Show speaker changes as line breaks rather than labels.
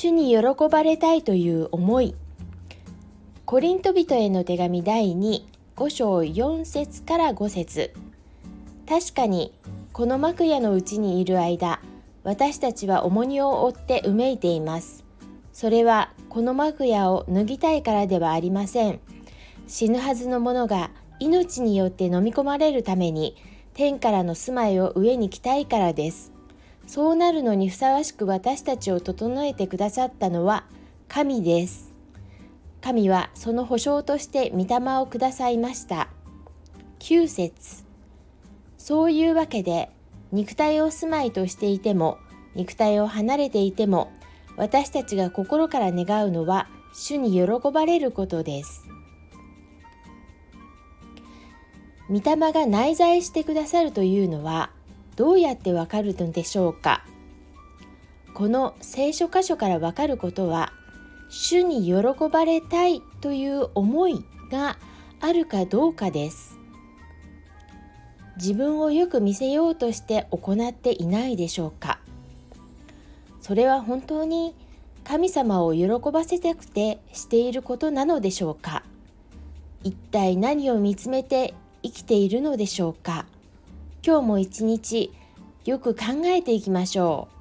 主に喜ばれたいという思い。コリント人への手紙第25章4節から5節。確かにこの幕屋のうちにいる間私たちは重荷を負ってうめいています。それはこの幕屋を脱ぎたいからではありません。死ぬはずの者が命によって飲み込まれるために天からの住まいを上に来たいからです。そうなるのにふさわしく私たちを整えてくださったのは神です。神はその保証として御霊をくださいました。9節。そういうわけで肉体を住まいとしていても肉体を離れていても私たちが心から願うのは主に喜ばれることです。御霊が内在してくださるというのはどうやってわかるのでしょうか？この聖書箇所からわかることは主に喜ばれたいという思いがあるかどうかです。自分をよく見せようとして行っていないでしょうか？それは本当に神様を喜ばせたくてしていることなのでしょうか？一体何を見つめて生きているのでしょうか？今日も一日よく考えていきましょう。